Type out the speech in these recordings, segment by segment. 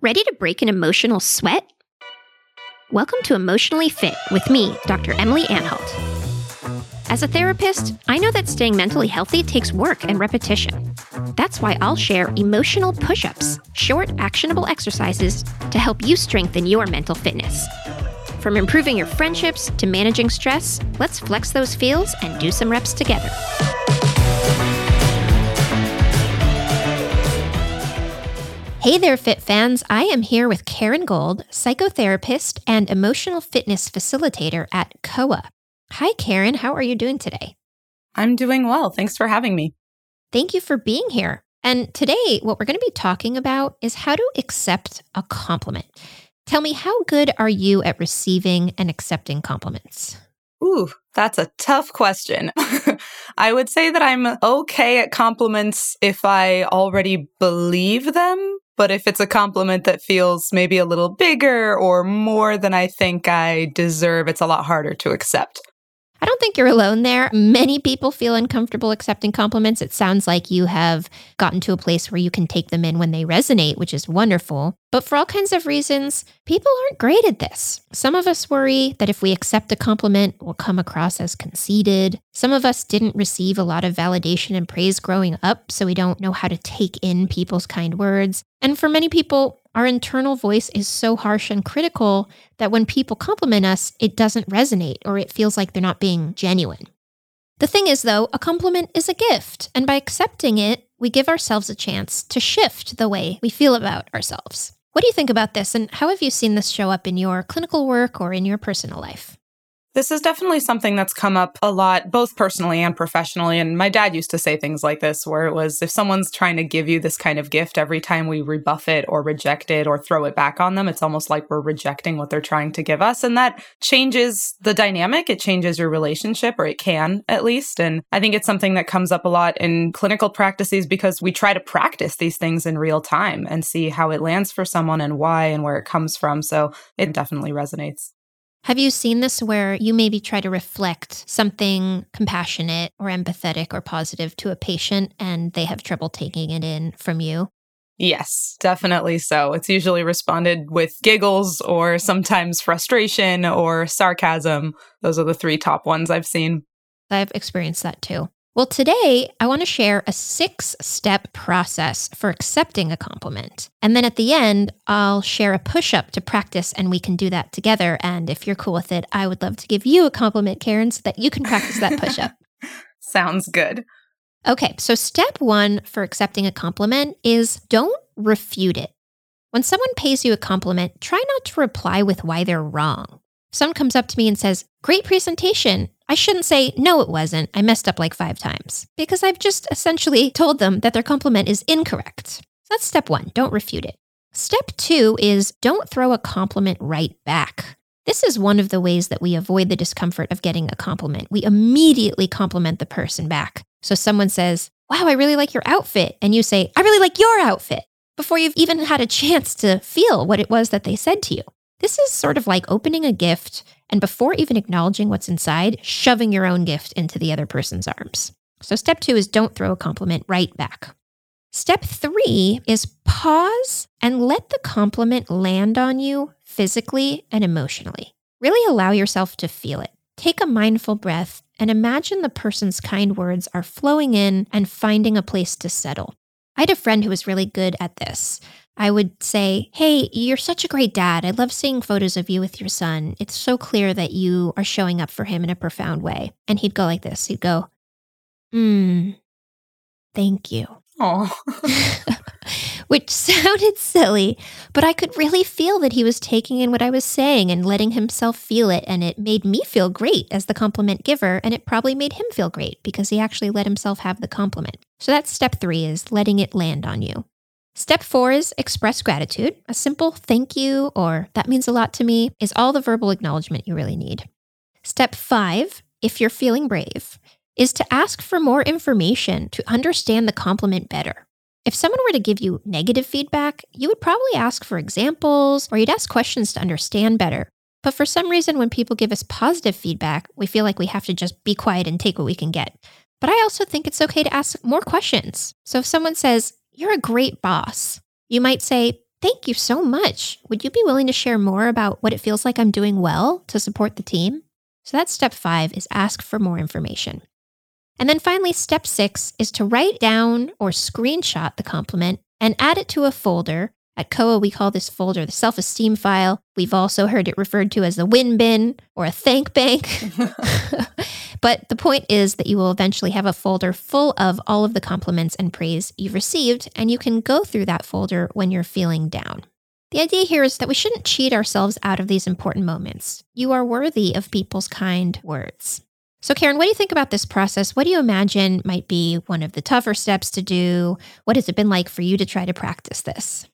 Ready to break an emotional sweat? Welcome to Emotionally Fit with me, Dr. Emily Anhalt. As a therapist, I know that staying mentally healthy takes work and repetition. That's why I'll share emotional push ups, short, actionable exercises to help you strengthen your mental fitness. From improving your friendships to managing stress, let's flex those feels and do some reps together. Hey there, Fit fans. I am here with Karin Gold, psychotherapist and emotional fitness facilitator at COA. Hi, Karin. How are you doing today? I'm doing well. Thanks for having me. Thank you for being here. And today, what we're going to be talking about is how to accept a compliment. Tell me, how good are you at receiving and accepting compliments? Ooh, that's a tough question. I would say that I'm okay at compliments if I already believe them. But if it's a compliment that feels maybe a little bigger or more than I think I deserve, it's a lot harder to accept. Don't think you're alone there. Many people feel uncomfortable accepting compliments. It sounds like you have gotten to a place where you can take them in when they resonate, which is wonderful. But for all kinds of reasons, people aren't great at this. Some of us worry that if we accept a compliment, we'll come across as conceited. Some of us didn't receive a lot of validation and praise growing up, so we don't know how to take in people's kind words. And for many people, our internal voice is so harsh and critical that when people compliment us, it doesn't resonate or it feels like they're not being genuine. The thing is, though, a compliment is a gift, and by accepting it, we give ourselves a chance to shift the way we feel about ourselves. What do you think about this, and how have you seen this show up in your clinical work or in your personal life? This is definitely something that's come up a lot, both personally and professionally. And my dad used to say things like this, where it was if someone's trying to give you this kind of gift, every time we rebuff it or reject it or throw it back on them, it's almost like we're rejecting what they're trying to give us. And that changes the dynamic. It changes your relationship, or it can at least. And I think it's something that comes up a lot in clinical practices because we try to practice these things in real time and see how it lands for someone and why and where it comes from. So it definitely resonates. Have you seen this where you maybe try to reflect something compassionate or empathetic or positive to a patient and they have trouble taking it in from you? Yes, definitely so. It's usually responded with giggles or sometimes frustration or sarcasm. Those are the three top ones I've seen. I've experienced that too. Well, today I want to share a six step process for accepting a compliment. And then at the end, I'll share a push up to practice and we can do that together. And if you're cool with it, I would love to give you a compliment, Karin, so that you can practice that push up. Sounds good. Okay, so step one for accepting a compliment is don't refute it. When someone pays you a compliment, try not to reply with why they're wrong. Someone comes up to me and says, Great presentation. I shouldn't say, no, it wasn't. I messed up like five times because I've just essentially told them that their compliment is incorrect. So that's step one. Don't refute it. Step two is don't throw a compliment right back. This is one of the ways that we avoid the discomfort of getting a compliment. We immediately compliment the person back. So someone says, Wow, I really like your outfit. And you say, I really like your outfit before you've even had a chance to feel what it was that they said to you. This is sort of like opening a gift and before even acknowledging what's inside, shoving your own gift into the other person's arms. So, step two is don't throw a compliment right back. Step three is pause and let the compliment land on you physically and emotionally. Really allow yourself to feel it. Take a mindful breath and imagine the person's kind words are flowing in and finding a place to settle. I had a friend who was really good at this. I would say, Hey, you're such a great dad. I love seeing photos of you with your son. It's so clear that you are showing up for him in a profound way. And he'd go like this He'd go, Hmm, thank you. Which sounded silly, but I could really feel that he was taking in what I was saying and letting himself feel it. And it made me feel great as the compliment giver. And it probably made him feel great because he actually let himself have the compliment. So that's step three is letting it land on you. Step four is express gratitude. A simple thank you or that means a lot to me is all the verbal acknowledgement you really need. Step five, if you're feeling brave, is to ask for more information to understand the compliment better. If someone were to give you negative feedback, you would probably ask for examples or you'd ask questions to understand better. But for some reason, when people give us positive feedback, we feel like we have to just be quiet and take what we can get. But I also think it's okay to ask more questions. So if someone says, you're a great boss. You might say, Thank you so much. Would you be willing to share more about what it feels like I'm doing well to support the team? So that's step five is ask for more information. And then finally, step six is to write down or screenshot the compliment and add it to a folder. At COA, we call this folder the self esteem file. We've also heard it referred to as the win bin or a thank bank. but the point is that you will eventually have a folder full of all of the compliments and praise you've received, and you can go through that folder when you're feeling down. The idea here is that we shouldn't cheat ourselves out of these important moments. You are worthy of people's kind words. So, Karin, what do you think about this process? What do you imagine might be one of the tougher steps to do? What has it been like for you to try to practice this?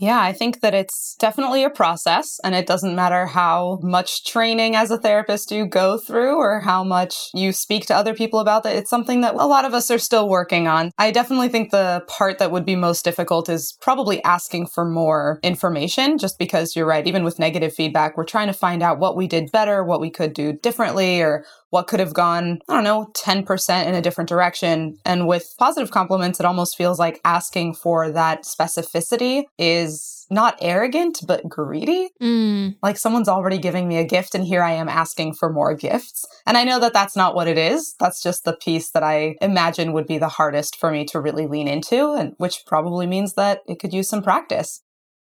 Yeah, I think that it's definitely a process, and it doesn't matter how much training as a therapist you go through or how much you speak to other people about that. It's something that a lot of us are still working on. I definitely think the part that would be most difficult is probably asking for more information, just because you're right. Even with negative feedback, we're trying to find out what we did better, what we could do differently, or what could have gone, I don't know, 10% in a different direction. And with positive compliments, it almost feels like asking for that specificity is not arrogant, but greedy. Mm. Like someone's already giving me a gift, and here I am asking for more gifts. And I know that that's not what it is. That's just the piece that I imagine would be the hardest for me to really lean into, and which probably means that it could use some practice.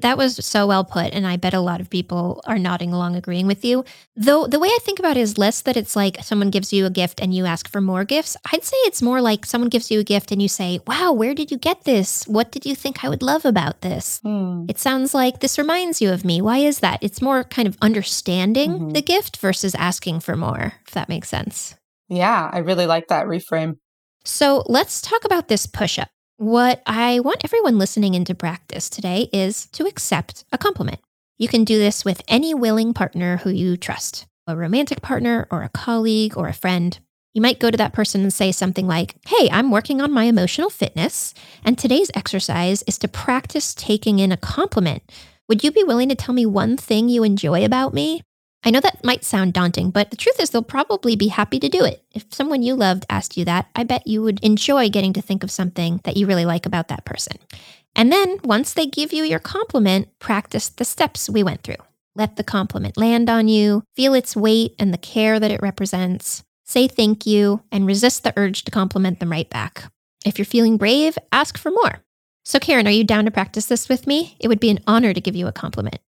That was so well put. And I bet a lot of people are nodding along, agreeing with you. Though the way I think about it is less that it's like someone gives you a gift and you ask for more gifts. I'd say it's more like someone gives you a gift and you say, Wow, where did you get this? What did you think I would love about this? Hmm. It sounds like this reminds you of me. Why is that? It's more kind of understanding mm-hmm. the gift versus asking for more, if that makes sense. Yeah, I really like that reframe. So let's talk about this push up. What I want everyone listening into practice today is to accept a compliment. You can do this with any willing partner who you trust a romantic partner, or a colleague, or a friend. You might go to that person and say something like, Hey, I'm working on my emotional fitness, and today's exercise is to practice taking in a compliment. Would you be willing to tell me one thing you enjoy about me? I know that might sound daunting, but the truth is they'll probably be happy to do it. If someone you loved asked you that, I bet you would enjoy getting to think of something that you really like about that person. And then once they give you your compliment, practice the steps we went through. Let the compliment land on you, feel its weight and the care that it represents. Say thank you and resist the urge to compliment them right back. If you're feeling brave, ask for more. So, Karin, are you down to practice this with me? It would be an honor to give you a compliment.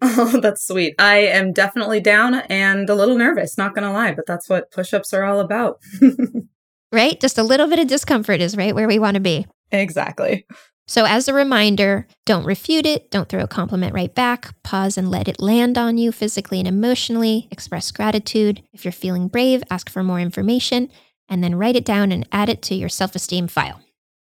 Oh, that's sweet. I am definitely down and a little nervous, not going to lie, but that's what push ups are all about. right? Just a little bit of discomfort is right where we want to be. Exactly. So, as a reminder, don't refute it, don't throw a compliment right back. Pause and let it land on you physically and emotionally. Express gratitude. If you're feeling brave, ask for more information and then write it down and add it to your self esteem file.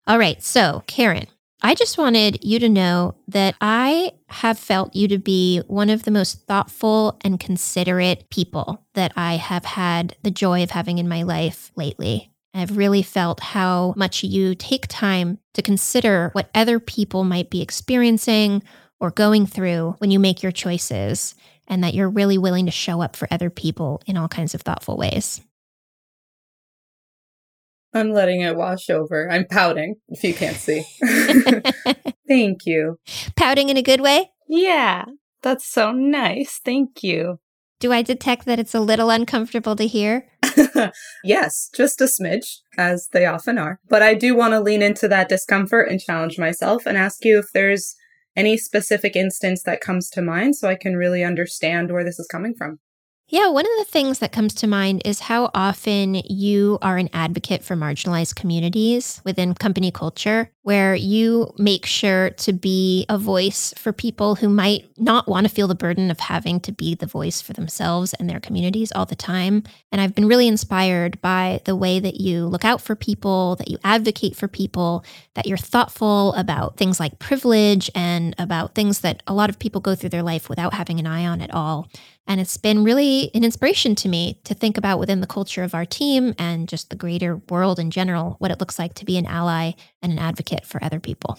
All right, so Karin, I just wanted you to know that I have felt you to be one of the most thoughtful and considerate people that I have had the joy of having in my life lately. I've really felt how much you take time to consider what other people might be experiencing or going through when you make your choices, and that you're really willing to show up for other people in all kinds of thoughtful ways. I'm letting it wash over. I'm pouting, if you can't see. Thank you. Pouting in a good way? Yeah, that's so nice. Thank you. Do I detect that it's a little uncomfortable to hear? yes, just a smidge, as they often are. But I do want to lean into that discomfort and challenge myself and ask you if there's any specific instance that comes to mind so I can really understand where this is coming from. Yeah, one of the things that comes to mind is how often you are an advocate for marginalized communities within company culture, where you make sure to be a voice for people who might not want to feel the burden of having to be the voice for themselves and their communities all the time. And I've been really inspired by the way that you look out for people, that you advocate for people, that you're thoughtful about things like privilege and about things that a lot of people go through their life without having an eye on at all. And it's been really an inspiration to me to think about within the culture of our team and just the greater world in general what it looks like to be an ally and an advocate for other people.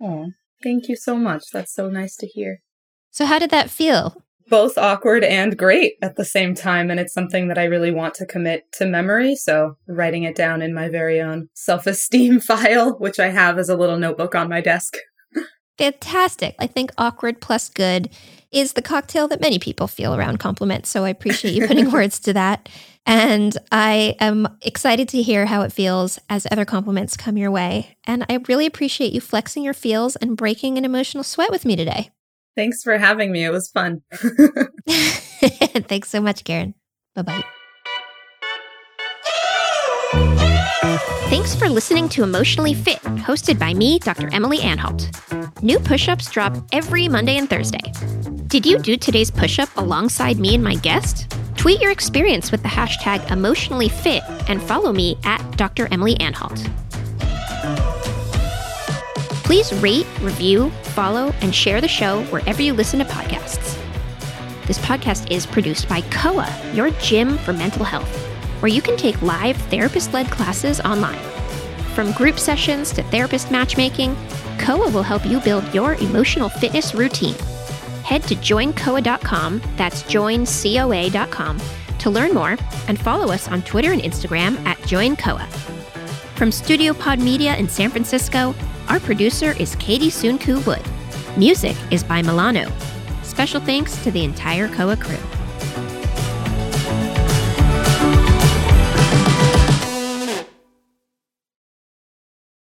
Oh, thank you so much. That's so nice to hear. So, how did that feel? Both awkward and great at the same time. And it's something that I really want to commit to memory. So, writing it down in my very own self esteem file, which I have as a little notebook on my desk. fantastic. I think awkward plus good is the cocktail that many people feel around compliments. So I appreciate you putting words to that. And I am excited to hear how it feels as other compliments come your way. And I really appreciate you flexing your feels and breaking an emotional sweat with me today. Thanks for having me. It was fun. Thanks so much, Karin. Bye bye. Thanks for listening to Emotionally Fit, hosted by me, Dr. Emily Anhalt. New push ups drop every Monday and Thursday. Did you do today's push up alongside me and my guest? Tweet your experience with the hashtag emotionallyfit and follow me at Dr. Emily Anhalt. Please rate, review, follow, and share the show wherever you listen to podcasts. This podcast is produced by COA, your gym for mental health, where you can take live therapist led classes online. From group sessions to therapist matchmaking, COA will help you build your emotional fitness routine head to joincoa.com, that's joincoa.com, to learn more and follow us on Twitter and Instagram at joincoa. From Studio Pod Media in San Francisco, our producer is Katie Sunku Wood. Music is by Milano. Special thanks to the entire COA crew.